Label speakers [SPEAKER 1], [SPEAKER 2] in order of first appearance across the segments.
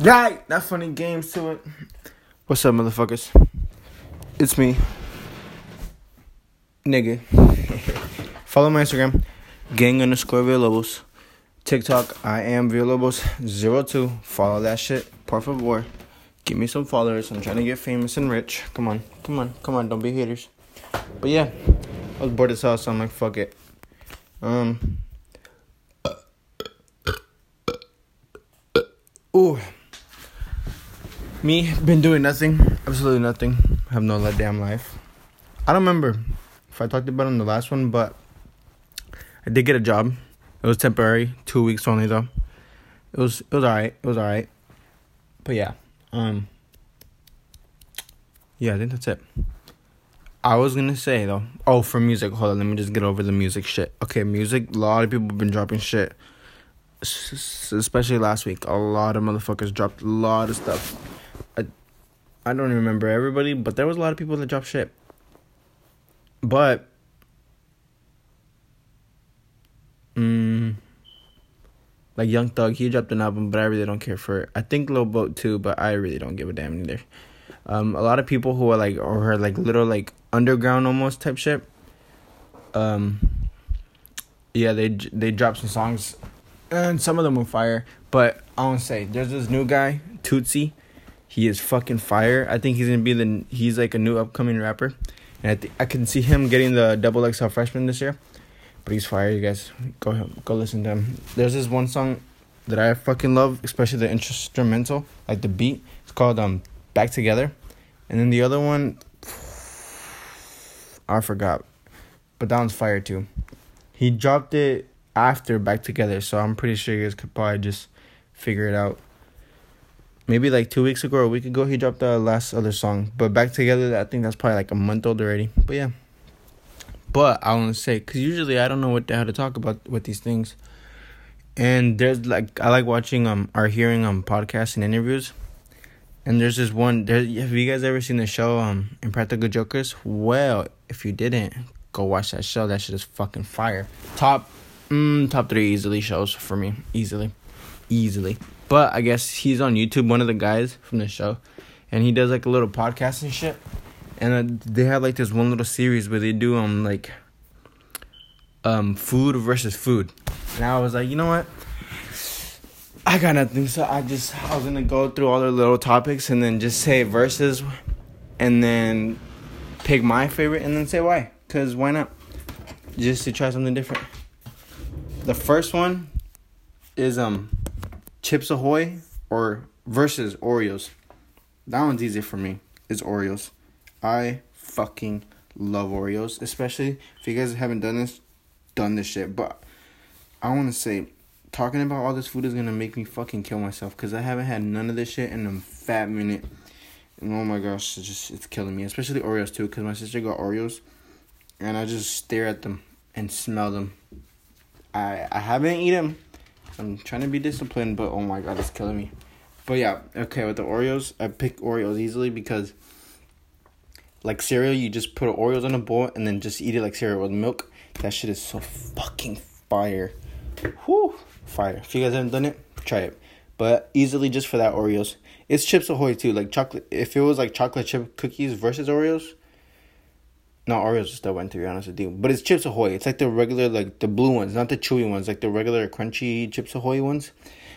[SPEAKER 1] Right, not funny games to it. What's up, motherfuckers? It's me, nigga. Follow my Instagram, gang underscore Villalobos. TikTok, I am Villalobos02. Follow that shit, por favor. Give me some followers. I'm trying to get famous and rich. Come on, come on, come on. Don't be haters. But yeah, I was bored as hell, so I'm like, fuck it. Um. Ooh. Me, been doing nothing. Absolutely nothing. Have no damn life. I don't remember if I talked about it in the last one, but I did get a job. It was temporary, two weeks only though. It was it was alright. It was alright. But yeah. Um Yeah, I think that's it. I was gonna say though. Oh, for music, hold on, let me just get over the music shit. Okay, music, a lot of people have been dropping shit. S- especially last week. A lot of motherfuckers dropped a lot of stuff. I don't remember everybody, but there was a lot of people that dropped shit. But mm, like Young Thug, he dropped an album, but I really don't care for it. I think Lil Boat too, but I really don't give a damn either. Um, a lot of people who are like or are like little like underground almost type shit. Um, yeah, they they dropped some songs, and some of them were fire. But I to say, there's this new guy, Tootsie. He is fucking fire. I think he's gonna be the he's like a new upcoming rapper, and I th- I can see him getting the double XL freshman this year. But he's fire, you guys. Go go listen to him. There's this one song that I fucking love, especially the instrumental, like the beat. It's called um Back Together, and then the other one, I forgot, but that one's fire too. He dropped it after Back Together, so I'm pretty sure you guys could probably just figure it out. Maybe like two weeks ago or a week ago, he dropped the last other song. But Back Together, I think that's probably like a month old already. But yeah. But I want to say, because usually I don't know what the hell to talk about with these things. And there's like, I like watching um or hearing um podcasts and interviews. And there's this one, there, have you guys ever seen the show um Impractical Jokers? Well, if you didn't, go watch that show. That shit is fucking fire. Top, mm, top three easily shows for me. Easily. Easily. But I guess he's on YouTube, one of the guys from the show. And he does like a little podcast and shit. And uh, they have like this one little series where they do um like um food versus food. And i was like you know what? I got nothing. So i just i was gonna go through all the little topics and then just say versus and then pick my favorite and then say why. Because why not? Just to try something different. The first one is um chips ahoy or versus oreos that one's easy for me it's oreos I fucking love Oreos, especially if you guys haven't done this, done this shit. But I want to say, talking about all this food is gonna make me fucking kill myself because I haven't had none of this shit in a fat minute. And oh my gosh, it's just it's killing me, especially Oreos too, because my sister got Oreos, and I just stare at them and smell them. I I haven't eaten. I'm trying to be disciplined, but oh my god, it's killing me. But yeah, okay, with the Oreos, I pick Oreos easily because like cereal, you just put Oreos in a bowl and then just eat it like cereal with milk. That shit is so fucking fire. Whoo, fire. If you guys haven't done it, try it. But easily just for that Oreos. It's Chips Ahoy too. Like chocolate. If it was like chocolate chip cookies versus Oreos. No, Oreos is still went to be honest with you. But it's Chips Ahoy. It's like the regular, like the blue ones, not the chewy ones, like the regular crunchy Chips Ahoy ones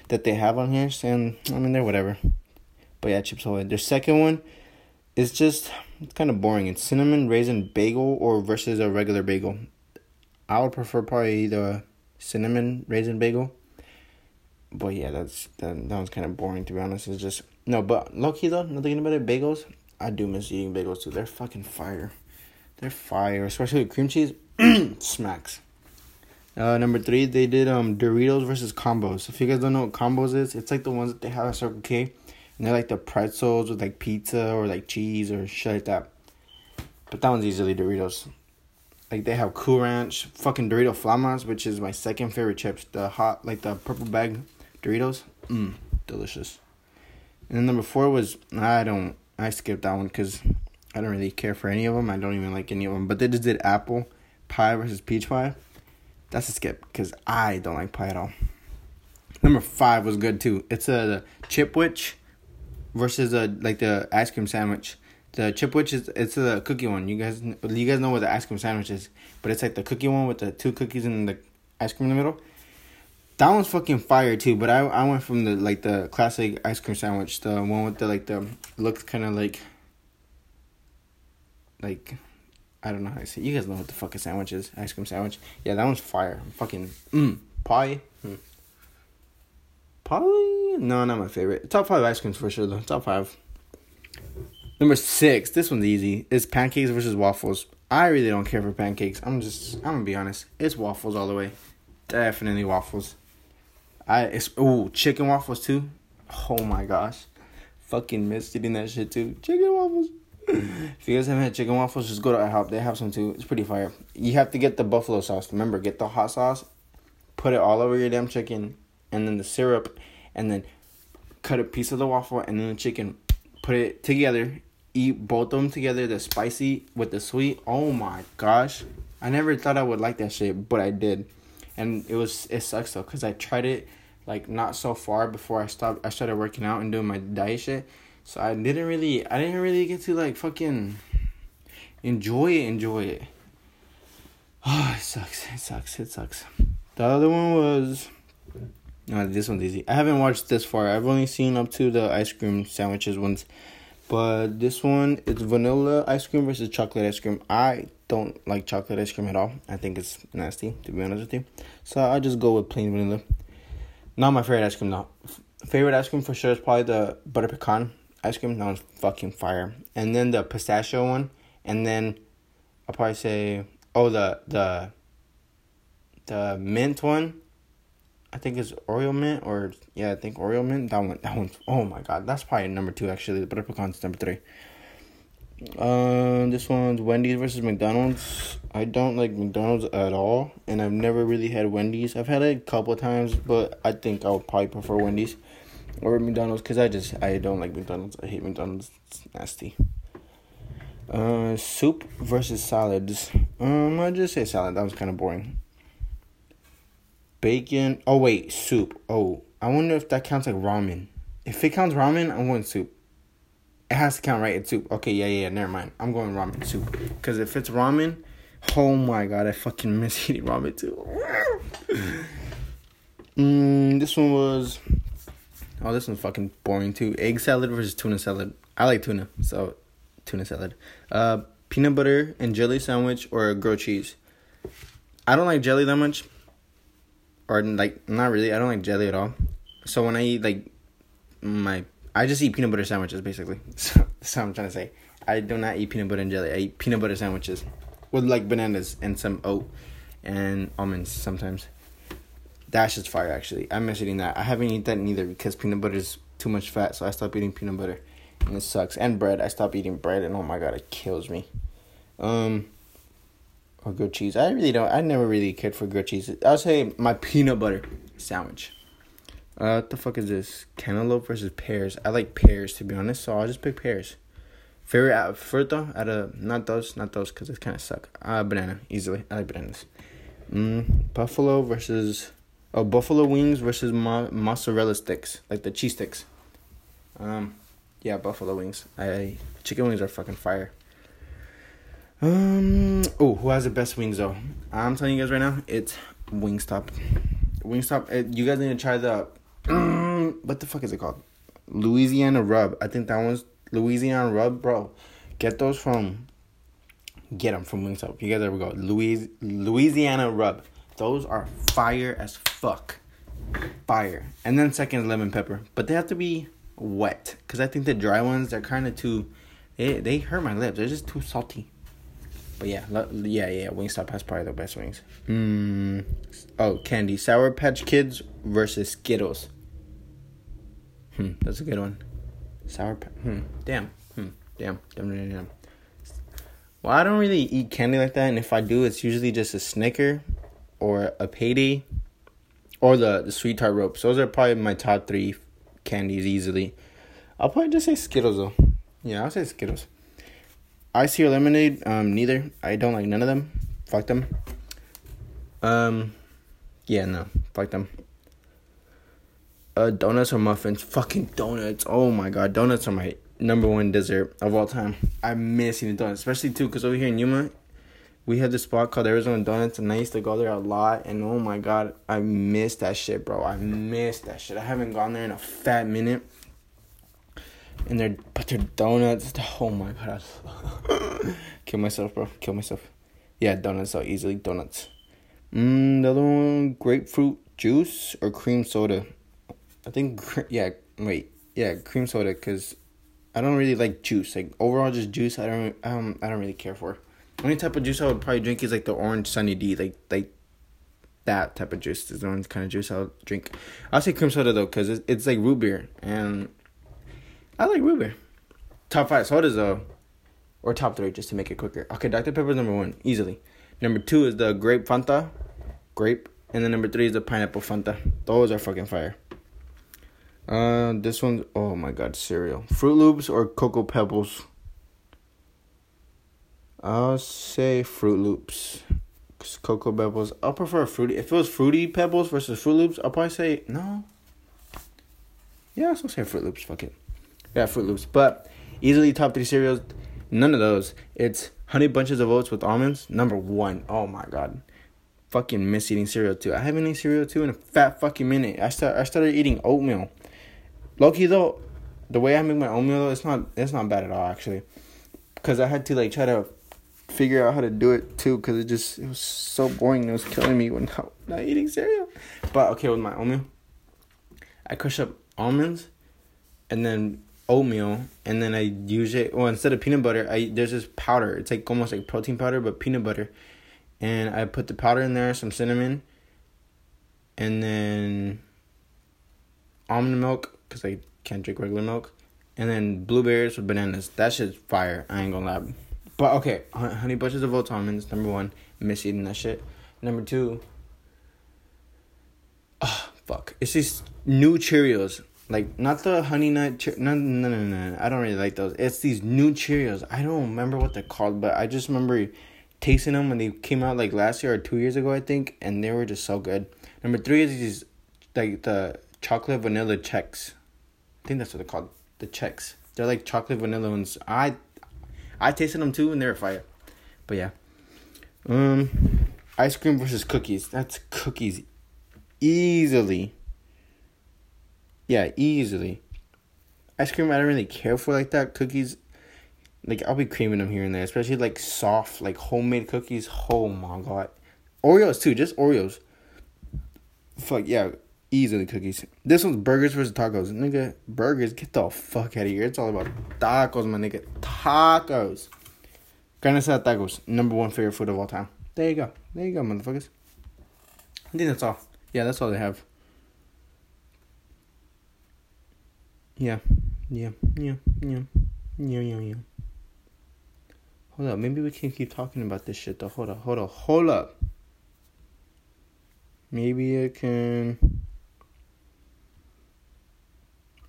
[SPEAKER 1] that they have on here. And I mean, they're whatever. But yeah, Chips Ahoy. Their second one is just it's kind of boring. It's cinnamon raisin bagel or versus a regular bagel. I would prefer probably the cinnamon raisin bagel. But yeah, that's that, that one's kind of boring to be honest. It's just no, but low key though, nothing about it. Bagels, I do miss eating bagels too. They're fucking fire. They're fire, especially with cream cheese. smacks. Uh, number three, they did um Doritos versus combos. If you guys don't know what combos is, it's like the ones that they have at Circle K and they're like the pretzels with like pizza or like cheese or shit like that. But that one's easily Doritos. Like they have Cool Ranch, fucking Dorito Flamas, which is my second favorite chips. The hot, like the purple bag Doritos. Mmm, delicious. And then number four was I don't I skipped that one because I don't really care for any of them. I don't even like any of them. But they just did apple pie versus peach pie. That's a skip because I don't like pie at all. Number five was good too. It's a chipwich versus a like the ice cream sandwich. The chipwich is it's a cookie one. You guys you guys know what the ice cream sandwich is, but it's like the cookie one with the two cookies and the ice cream in the middle. That one's fucking fire too. But I I went from the like the classic ice cream sandwich, the one with the like the looks kind of like like I don't know how to say. You guys know what the fuck a sandwich is? Ice cream sandwich. Yeah, that one's fire. Fucking mm pie. Mm. Probably no, not my favorite. Top five ice creams for sure though. Top five. Number six. This one's easy. It's pancakes versus waffles. I really don't care for pancakes. I'm just. I'm gonna be honest. It's waffles all the way. Definitely waffles. I it's ooh chicken waffles too. Oh my gosh, fucking missed eating that shit too. Chicken waffles. If you guys haven't had chicken waffles, just go to IHOP. They have some too. It's pretty fire. You have to get the buffalo sauce. Remember, get the hot sauce, put it all over your damn chicken, and then the syrup, and then cut a piece of the waffle and then the chicken. Put it together. Eat both of them together. The spicy with the sweet. Oh my gosh, I never thought I would like that shit, but I did, and it was it sucks though because I tried it like not so far before I stopped. I started working out and doing my diet shit so I didn't really I didn't really get to like fucking enjoy it, enjoy it. Oh, it sucks. It sucks. It sucks. The other one was no, this one's easy. I haven't watched this far. I've only seen up to the ice cream sandwiches ones. But this one it's vanilla ice cream versus chocolate ice cream. I don't like chocolate ice cream at all. I think it's nasty, to be honest with you. So I just go with plain vanilla. Not my favorite ice cream though. Favorite ice cream for sure is probably the butter pecan ice cream. That one's fucking fire. And then the pistachio one, and then I'll probably say oh the the the mint one. I think it's Oreo mint or yeah, I think Oreo mint. That one, that one's oh my god, that's probably number two actually. The butter pecan's number three. Um, this one's Wendy's versus McDonald's. I don't like McDonald's at all, and I've never really had Wendy's. I've had it a couple times, but I think I would probably prefer Wendy's or McDonald's because I just I don't like McDonald's. I hate McDonald's. It's nasty. Uh, soup versus salads. Um, I just say salad. That was kind of boring. Bacon. Oh wait, soup. Oh, I wonder if that counts like ramen. If it counts ramen, I'm going soup. It has to count, right? It's soup. Okay, yeah, yeah. Never mind. I'm going ramen soup. Because if it's ramen, oh my god, I fucking miss eating ramen too. mm, this one was Oh, this one's fucking boring too. Egg salad versus tuna salad. I like tuna, so tuna salad. Uh, peanut butter and jelly sandwich or grilled cheese. I don't like jelly that much. Or like not really. I don't like jelly at all. So when I eat like my, I just eat peanut butter sandwiches basically. So that's what I'm trying to say. I do not eat peanut butter and jelly. I eat peanut butter sandwiches with like bananas and some oat and almonds sometimes. That's just fire, actually. I miss eating that. I haven't eaten that neither because peanut butter is too much fat, so I stopped eating peanut butter, and it sucks. And bread, I stopped eating bread, and oh my god, it kills me. Um, or good cheese. I really don't. I never really cared for good cheese. I'll say my peanut butter sandwich. Uh, what the fuck is this? Cantaloupe versus pears. I like pears to be honest, so I'll just pick pears. Favorite uh, fruit though, out of not those, not those, cause it kind of suck. Uh, banana easily. I like bananas. Mm, buffalo versus Oh, buffalo wings versus mo- mozzarella sticks, like the cheese sticks. Um, yeah, buffalo wings. I chicken wings are fucking fire. Um, oh, who has the best wings though? I'm telling you guys right now, it's Wingstop. Wingstop. It, you guys need to try the. What the fuck is it called? Louisiana rub. I think that one's Louisiana rub, bro. Get those from. Get them from Wingstop. You guys ever go? Louis Louisiana rub. Those are fire as fuck. Fire. And then second lemon pepper. But they have to be wet. Because I think the dry ones, they're kind of too. They, they hurt my lips. They're just too salty. But yeah, yeah, yeah. Wingstop has probably the best wings. Mm. Oh, candy. Sour Patch Kids versus Skittles. Hmm, that's a good one. Sour Patch. Hmm, damn. Hmm, damn. Damn, damn, damn. Well, I don't really eat candy like that, and if I do, it's usually just a Snicker or a payday or the, the sweet tart ropes. Those are probably my top three candies easily. I'll probably just say Skittles though. Yeah, I'll say Skittles. Ice or lemonade, um, neither. I don't like none of them. Fuck them. Um, yeah, no, fuck them. Uh, donuts or muffins? Fucking donuts. Oh my god, donuts are my number one dessert of all time. I miss eating donuts, especially too, cause over here in Yuma, we had this spot called Arizona Donuts, and I used to go there a lot. And oh my god, I miss that shit, bro. I miss that shit. I haven't gone there in a fat minute. And they're but their donuts. Oh my god, kill myself, bro. Kill myself. Yeah, donuts so easily donuts. Mm, the other one, grapefruit juice or cream soda. I think yeah. Wait, yeah, cream soda. Cause I don't really like juice. Like overall, just juice. I don't. Um, I don't really care for. Only type of juice I would probably drink is like the orange Sunny D. Like like that type of juice is the only kind of juice I'll drink. I'll say cream soda though, cause it's, it's like root beer, and I like root beer. Top five sodas though, or top three just to make it quicker. Okay, Dr Pepper's number one easily. Number two is the grape Fanta, grape, and then number three is the pineapple Fanta. Those are fucking fire. Uh, this one's oh my god, cereal. Fruit Loops or Cocoa Pebbles. I'll say Fruit Loops. Cause Cocoa Pebbles. I'll prefer fruity. If it was Fruity Pebbles versus Fruit Loops, I'll probably say no. Yeah, I'll still say Fruit Loops. Fuck it. Yeah, Fruit Loops. But easily top three cereals. None of those. It's Honey Bunches of Oats with almonds. Number one. Oh my god. Fucking miss eating cereal too. I haven't eaten cereal too in a fat fucking minute. I start I started eating oatmeal. Loki though, the way I make my oatmeal though, it's not it's not bad at all actually. Cause I had to like try to figure out how to do it too because it just it was so boring. It was killing me when not, not eating cereal. But okay, with my oatmeal, I crush up almonds, and then oatmeal, and then I use it. Well, instead of peanut butter, I there's this powder. It's like almost like protein powder, but peanut butter, and I put the powder in there, some cinnamon, and then almond milk because I can't drink regular milk, and then blueberries with bananas. That shit's fire. I ain't gonna lie. But okay, honey bunches of oats almonds. Number one, miss eating that shit. Number two, oh fuck, it's these new Cheerios. Like not the honey nut. Che- no, no, no, no. I don't really like those. It's these new Cheerios. I don't remember what they're called, but I just remember tasting them when they came out like last year or two years ago, I think, and they were just so good. Number three is these like the chocolate vanilla Chex. I think that's what they're called. The Chex. They're like chocolate vanilla ones. I I tasted them too, and they're fire. But yeah, um, ice cream versus cookies. That's cookies, easily. Yeah, easily. Ice cream, I don't really care for like that. Cookies, like I'll be creaming them here and there, especially like soft, like homemade cookies. Oh my god, Oreos too, just Oreos. Fuck yeah, easily cookies. This one's burgers versus tacos. Nigga, burgers, get the fuck out of here. It's all about tacos, my nigga. Tacos. Carne asada tacos. Number one favorite food of all time. There you go. There you go, motherfuckers. I think that's all. Yeah, that's all they have. Yeah. Yeah. Yeah. Yeah. Yeah. Yeah. Yeah. Hold up. Maybe we can keep talking about this shit though. Hold up. Hold up. Hold up. Maybe I can.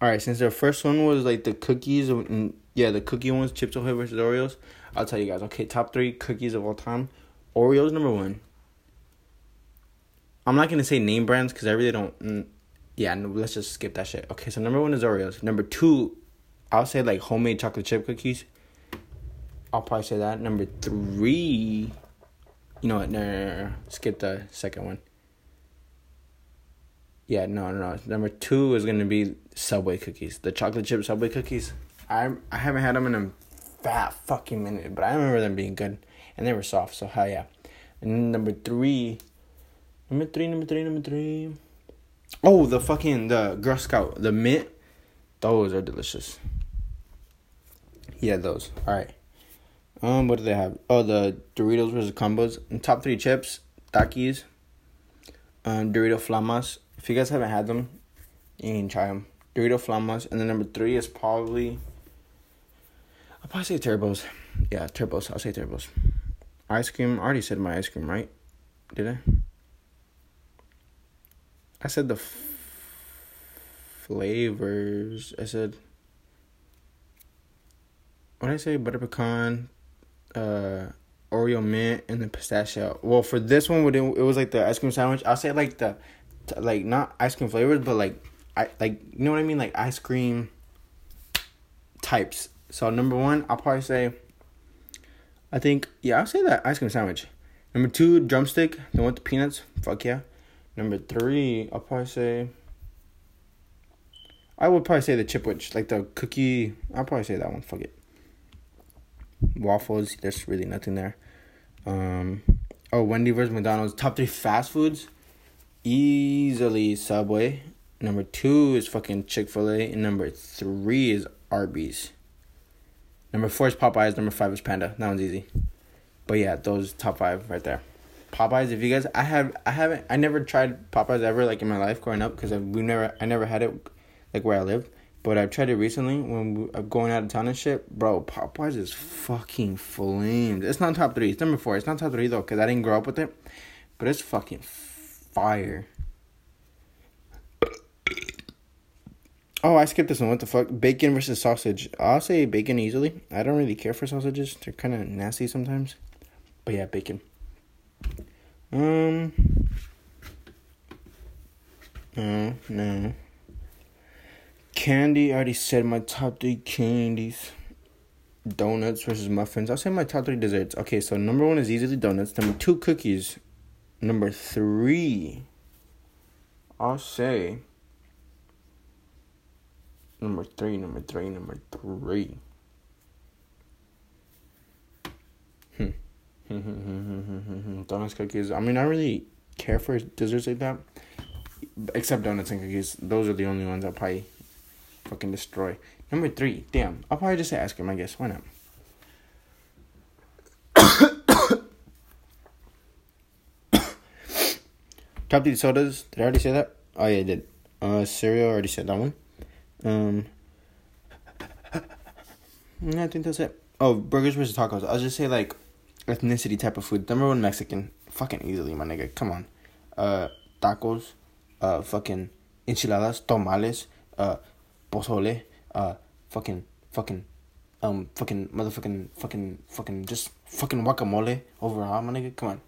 [SPEAKER 1] All right, since the first one was like the cookies, and yeah, the cookie ones, Chips Ahoy versus Oreos. I'll tell you guys. Okay, top three cookies of all time. Oreos number one. I'm not gonna say name brands because I really don't. Mm, yeah, no, let's just skip that shit. Okay, so number one is Oreos. Number two, I'll say like homemade chocolate chip cookies. I'll probably say that. Number three, you know what? No, no, no, no. skip the second one. Yeah, no, no, no. Number two is gonna be Subway cookies, the chocolate chip Subway cookies. I I haven't had them in a fat fucking minute, but I remember them being good, and they were soft. So hell yeah. And number three, number three, number three, number three. Oh, the fucking the Girl Scout, the mint. Those are delicious. Yeah, those. All right. Um, what do they have? Oh, the Doritos versus combos. And top three chips, Takis, um, Dorito Flamas. If you guys haven't had them, you can try them. Dorito Flamas, and then number three is probably. I'll probably say turbos. Yeah, turbos. I'll say turbos. Ice cream. I already said my ice cream, right? Did I? I said the f- flavors. I said. What did I say? Butter pecan, uh, Oreo mint, and then pistachio. Well, for this one, it was like the ice cream sandwich. I'll say like the, like not ice cream flavors, but like I like you know what I mean, like ice cream types. So number one, I'll probably say. I think yeah, I'll say that ice cream sandwich. Number two, drumstick, the one with the peanuts. Fuck yeah. Number three, I'll probably say. I would probably say the chipwich, like the cookie. I'll probably say that one. Fuck it. Waffles. There's really nothing there. Um. Oh, Wendy versus McDonald's. Top three fast foods. Easily Subway. Number two is fucking Chick Fil A, and number three is Arby's. Number four is Popeyes. Number five is Panda. That one's easy. But yeah, those top five right there. Popeyes. If you guys, I have, I haven't, I never tried Popeyes ever like in my life growing up because we never, I never had it like where I lived. But I've tried it recently when I'm uh, going out of town and shit. Bro, Popeyes is fucking flamed. It's not top three. It's number four. It's not top three though because I didn't grow up with it. But it's fucking fire. Oh, I skipped this one. What the fuck? Bacon versus sausage. I'll say bacon easily. I don't really care for sausages. They're kind of nasty sometimes. But yeah, bacon. Um. No, no. Candy. I already said my top three candies. Donuts versus muffins. I'll say my top three desserts. Okay, so number one is easily donuts. Number two, cookies. Number three, I'll say Number three, number three, number three. Hmm. donuts, cookies. I mean, I really care for desserts like that. Except donuts and cookies. Those are the only ones I'll probably fucking destroy. Number three, damn. I'll probably just say ice cream, I guess. Why not? Top three sodas. Did I already say that? Oh yeah, I did. Uh, cereal. Already said that one. Um, I think that's it. Oh, burgers versus tacos. I'll just say like ethnicity type of food. Number one Mexican, fucking easily, my nigga. Come on. Uh, tacos, uh, fucking enchiladas, tamales, uh, pozole, uh, fucking, fucking, um, fucking motherfucking, fucking, fucking, just fucking guacamole overall, my nigga. Come on.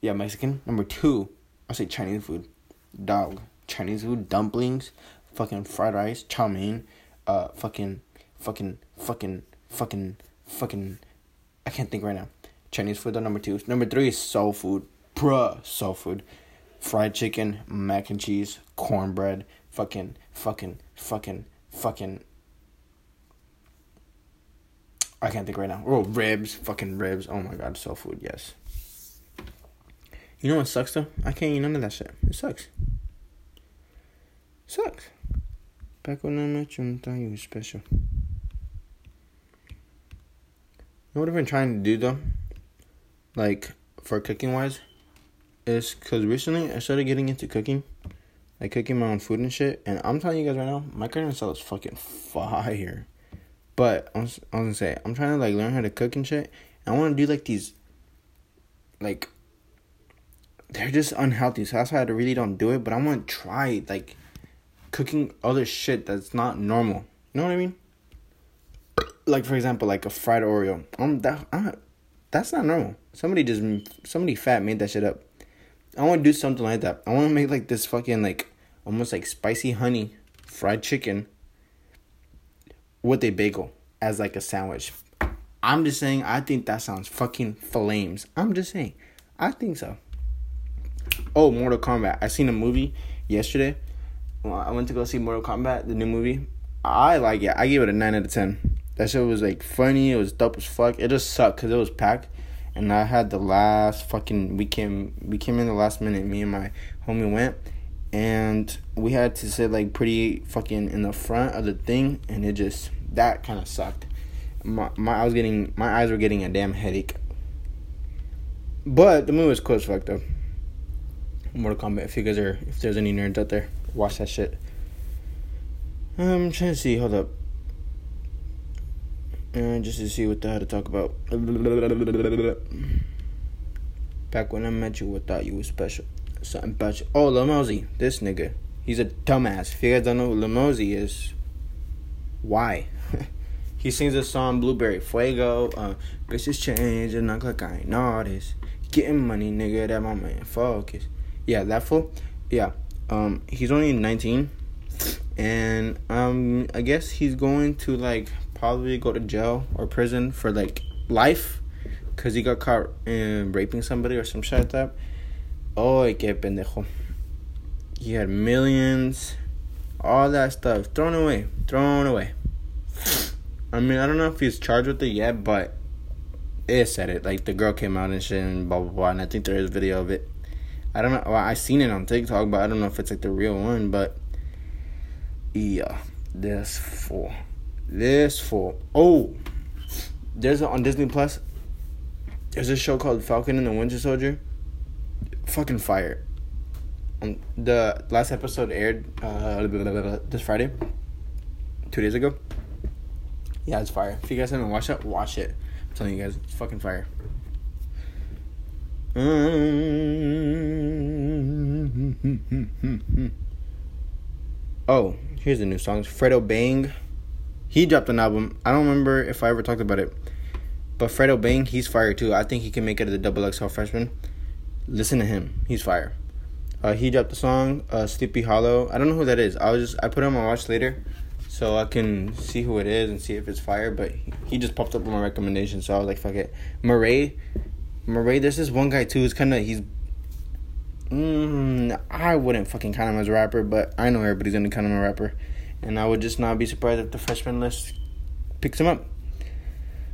[SPEAKER 1] Yeah, Mexican. Number two, I'll say Chinese food. Dog. Chinese food, dumplings, fucking fried rice, chow mein, uh, fucking, fucking, fucking, fucking, fucking. I can't think right now. Chinese food, The number two. Number three is soul food. Bruh, soul food. Fried chicken, mac and cheese, cornbread, fucking, fucking, fucking, fucking. I can't think right now. Oh, ribs, fucking ribs. Oh my god, soul food, yes. You know what sucks though? I can't eat none of that shit. It sucks. Sucks. Back when I met you, you special. You know what I've been trying to do though? Like, for cooking wise? Is because recently I started getting into cooking. Like cooking my own food and shit. And I'm telling you guys right now, my cooking style is fucking fire. But I was, I was gonna say, I'm trying to like learn how to cook and shit. And I want to do like these, like, they're just unhealthy. So that's why I really don't do it. But I want to try like cooking other shit that's not normal. You know what I mean? Like for example, like a fried Oreo. Um, that I, that's not normal. Somebody just somebody fat made that shit up. I want to do something like that. I want to make like this fucking like almost like spicy honey fried chicken with a bagel as like a sandwich. I'm just saying. I think that sounds fucking flames. I'm just saying. I think so. Oh, Mortal Kombat. I seen a movie yesterday well, I went to go see Mortal Kombat, the new movie. I like it. I gave it a nine out of ten. That shit was like funny. It was dope as fuck. It just sucked because it was packed, and I had the last fucking. We came. We came in the last minute. Me and my homie went, and we had to sit like pretty fucking in the front of the thing, and it just that kind of sucked. My my I was getting my eyes were getting a damn headache. But the movie was cool as fuck though. Mortal Kombat. If you guys are, if there's any nerds out there watch that shit. I'm trying to see. Hold up. Uh, just to see what the hell to talk about. Back when I met you, I thought you were special. Something you. Oh, Lil Mosey. This nigga. He's a dumbass. If you guys don't know who Lil Mosey is, why? he sings a song, Blueberry Faygo. Uh, bitches change and not like I ain't noticed. Getting money, nigga, that my man focus. Yeah, that fool. Yeah. Um, he's only 19, and um, I guess he's going to like probably go to jail or prison for like life, cause he got caught in raping somebody or some shit like that. Oh, que pendejo. He had millions, all that stuff thrown away, thrown away. I mean, I don't know if he's charged with it yet, but it said it. Like the girl came out and shit and blah blah blah. And I think there is video of it. I don't know. Well, I seen it on TikTok, but I don't know if it's like the real one. But yeah, this fool, this fool. Oh, there's a, on Disney Plus. There's a show called Falcon and the Winter Soldier. Fucking fire. Um, the last episode aired uh, this Friday, two days ago. Yeah, it's fire. If you guys haven't watched it, watch it. I'm telling you guys, it's fucking fire. Oh, here's the new songs. Fredo Bang. He dropped an album. I don't remember if I ever talked about it. But Fredo Bang, he's fire too. I think he can make it as a double XL freshman. Listen to him. He's fire. Uh, he dropped the song uh, Sleepy Hollow. I don't know who that is. I was just I put on my watch later so I can see who it is and see if it's fire. But he just popped up on my recommendation, so I was like, "Fuck it." Morray, Morray. There's this one guy too. Who's kind of he's. Mm, I wouldn't fucking count him as a rapper, but I know everybody's gonna count him a rapper, and I would just not be surprised if the freshman list picks him up.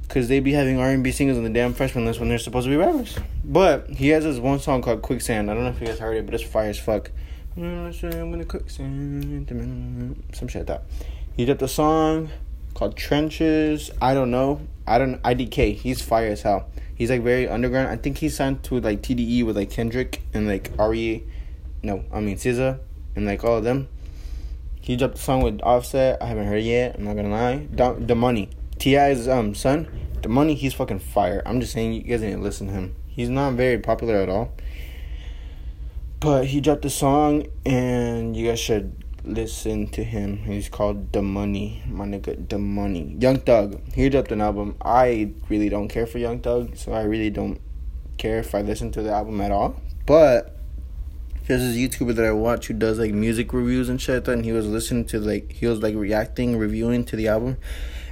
[SPEAKER 1] Cause they'd be having R and B singers on the damn freshman list when they're supposed to be rappers. But he has this one song called Quicksand. I don't know if you guys heard it, but it's fire as fuck. I'm gonna quicksand, some shit like that. He did the song called Trenches. I don't know. I don't. IDK. He's fire as hell. He's like very underground. I think he signed to like TDE with like Kendrick and like RE. No, I mean SZA and like all of them. He dropped a song with Offset. I haven't heard it yet. I'm not gonna lie. Domani. T.I.'s um son. Domani. He's fucking fire. I'm just saying you guys to listen to him. He's not very popular at all. But he dropped a song and you guys should listen to him. He's called Domani, my nigga, Domani. Young Thug, he dropped an album. I really don't care for Young Thug, so I really don't care if I listen to the album at all. But there's this YouTuber that I watch who does like music reviews and shit, and he was listening to like he was like reacting, reviewing to the album.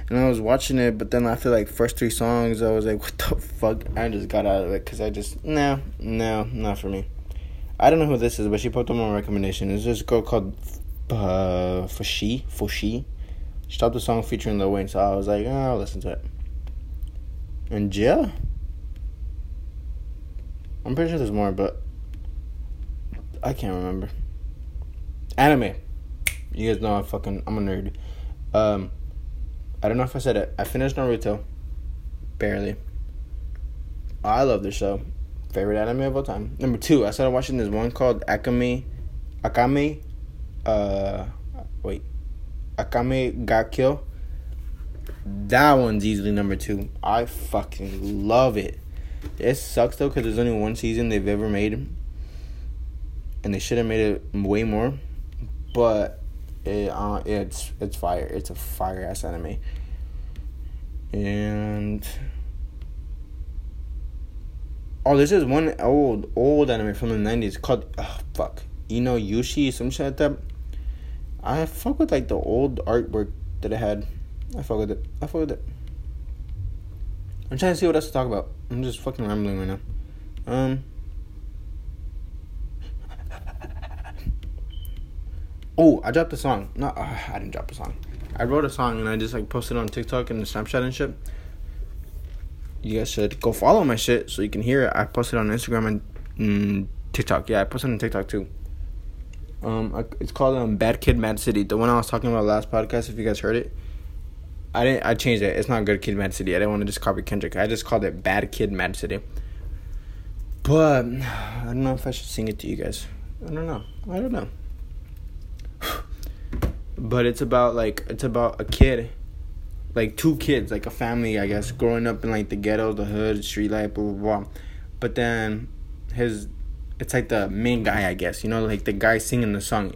[SPEAKER 1] And I was watching it, but then after like first three songs, I was like, "What the fuck?" I just got out of it because I just no, no, not for me. I don't know who this is, but she put them on my recommendation. It's this girl called uh, for she for she stopped the song featuring Lil Wayne, so I was like, oh, I'll listen to it. And yeah, I'm pretty sure there's more, but I can't remember. Anime, you guys know I fucking I'm a nerd. Um, I don't know if I said it. I finished Naruto, barely. I love this show. Favorite anime of all time. Number two, I started watching this one called Akame, Akame uh wait Akame ga Kill. That one's easily number two. I fucking love it. It sucks though because there's only one season they've ever made, and they should have made it way more. But it uh, it's it's fire. It's a fire ass anime. And oh, this is one old old anime from the nineties called oh, fuck Inuyasha some shit like that. I fuck with like the old artwork that it had. I fuck with it. I fuck with it. I'm trying to see what else to talk about. I'm just fucking rambling right now. Um. Oh, I dropped a song. No, uh, I didn't drop a song. I wrote a song and I just like posted on TikTok and the Snapchat and shit. You guys should go follow my shit so you can hear it. I posted on Instagram and mm, TikTok. Yeah, I posted on TikTok too. Um, it's called um, Bad Kid, Mad City. The one I was talking about last podcast. If you guys heard it, I didn't. I changed it. It's not Good Kid, Mad City. I didn't want to just copy Kendrick. I just called it Bad Kid, Mad City. But I don't know if I should sing it to you guys. I don't know. I don't know. but it's about like it's about a kid, like two kids, like a family, I guess, growing up in like the ghetto, the hood, street life, blah blah blah. But then his it's like the main guy, I guess. You know, like the guy singing the song.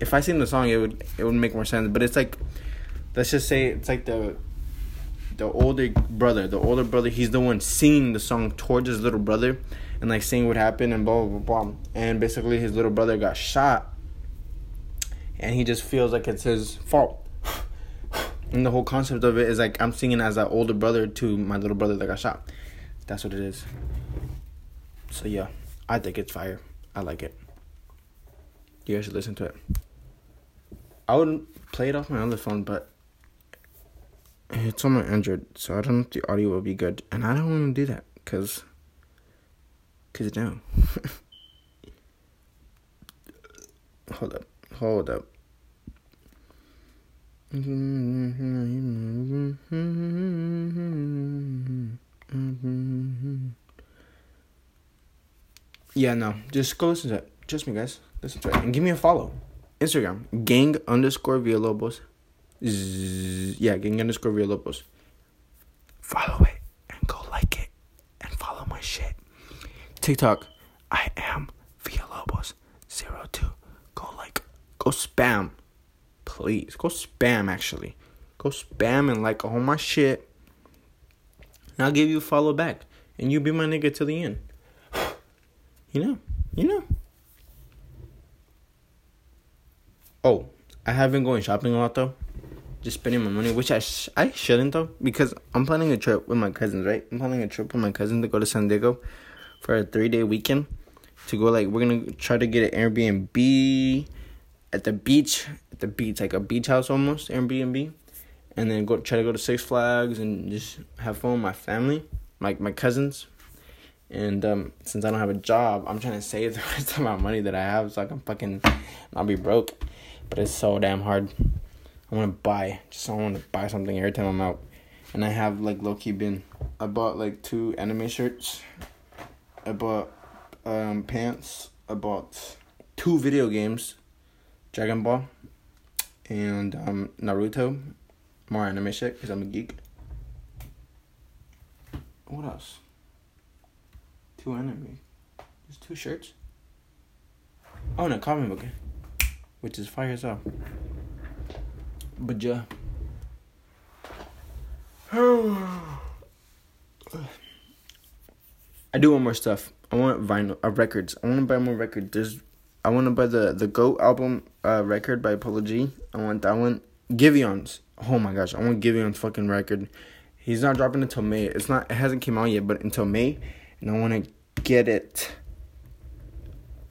[SPEAKER 1] If I sing the song, it would it would make more sense. But it's like, let's just say it's like the the older brother. The older brother, he's the one singing the song towards his little brother, and like saying what happened and blah blah blah. blah. And basically, his little brother got shot. and he just feels like it's his fault. And the whole concept of it is like I'm singing as an older brother to my little brother that got shot. That's what it is. So yeah, I think it's fire. I like it. You guys should listen to it. I would play it off my other phone, but it's on my Android, so I don't know if the audio will be good, and I don't want to do that, cause, cause no. hold up, hold up. Yeah, no, just go listen to it. Trust me, guys. Listen to it and give me a follow. Instagram gang underscore Villalobos. Yeah, gang underscore Villalobos. Follow it and go like it and follow my shit. TikTok, I am Villalobos zero two. Go like, go spam, please. Go spam actually. Go spam and like all my shit. And I'll give you a follow back, and you be my nigga till the end. You know, you know. Oh, I have been going shopping a lot though. Just spending my money, which I sh- I shouldn't though, because I'm planning a trip with my cousins. Right, I'm planning a trip with my cousins to go to San Diego for a three day weekend. To go like we're gonna try to get an Airbnb at the beach, at the beach like a beach house almost Airbnb, and then go try to go to Six Flags and just have fun with my family, like my cousins. And um, since I don't have a job, I'm trying to save the rest of my money that I have so I can fucking not be broke but it's so damn hard. I want to buy, just I want to buy something every time I'm out, and I have like low key been. I bought like two anime shirts. I bought um, pants. I bought two video games, Dragon Ball, and um, Naruto. More anime shit because I'm a geek. What else? Two anime. Just two shirts. Oh, a comic book which is fire as hell. But yeah. I do want more stuff. I want vinyl uh, records. I want to buy more records. There's, I want to buy the the Goat album uh, record by Polo G. I want that one. Giveon's. Oh my gosh, I want Giveon's fucking record. He's not dropping until May. It's not. It hasn't came out yet, but until May, and I want to get it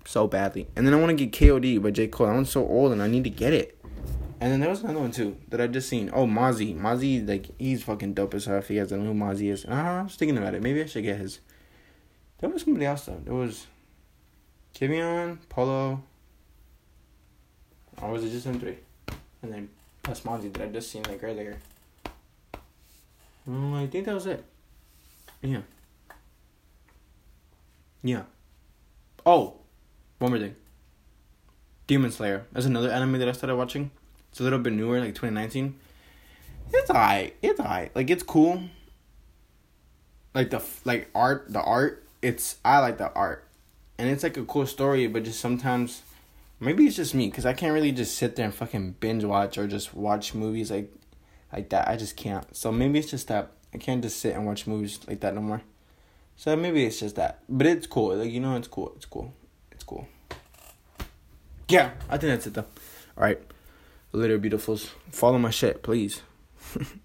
[SPEAKER 1] so badly. And then I want to get KOD by J. Cole. That one's so old and I need to get it. And then there was another one too that I just seen. Oh, Mozzy. Mozzy, like, he's fucking dope as hell if he has a new Mozzy is. I was thinking about it. Maybe I should get his. There was somebody else though. There was Giveon, Polo. Or was it just them three? And then plus Mozzy that I just seen like earlier. Um, I think that was it. Yeah. Yeah. Oh, one more thing. Demon Slayer. That's another anime that I started watching. It's a little bit newer, like 2019. It's alright. It's alright. Like it's cool. Like the like art, the art. It's I like the art, and it's like a cool story. But just sometimes, maybe it's just me because I can't really just sit there and fucking binge watch or just watch movies like like that. I just can't. So maybe it's just that I can't just sit and watch movies like that no more. So maybe it's just that. But it's cool. Like you know, it's cool. It's cool It's cool. Yeah, I think that's it though. All right, little beautifuls, follow my shit, please.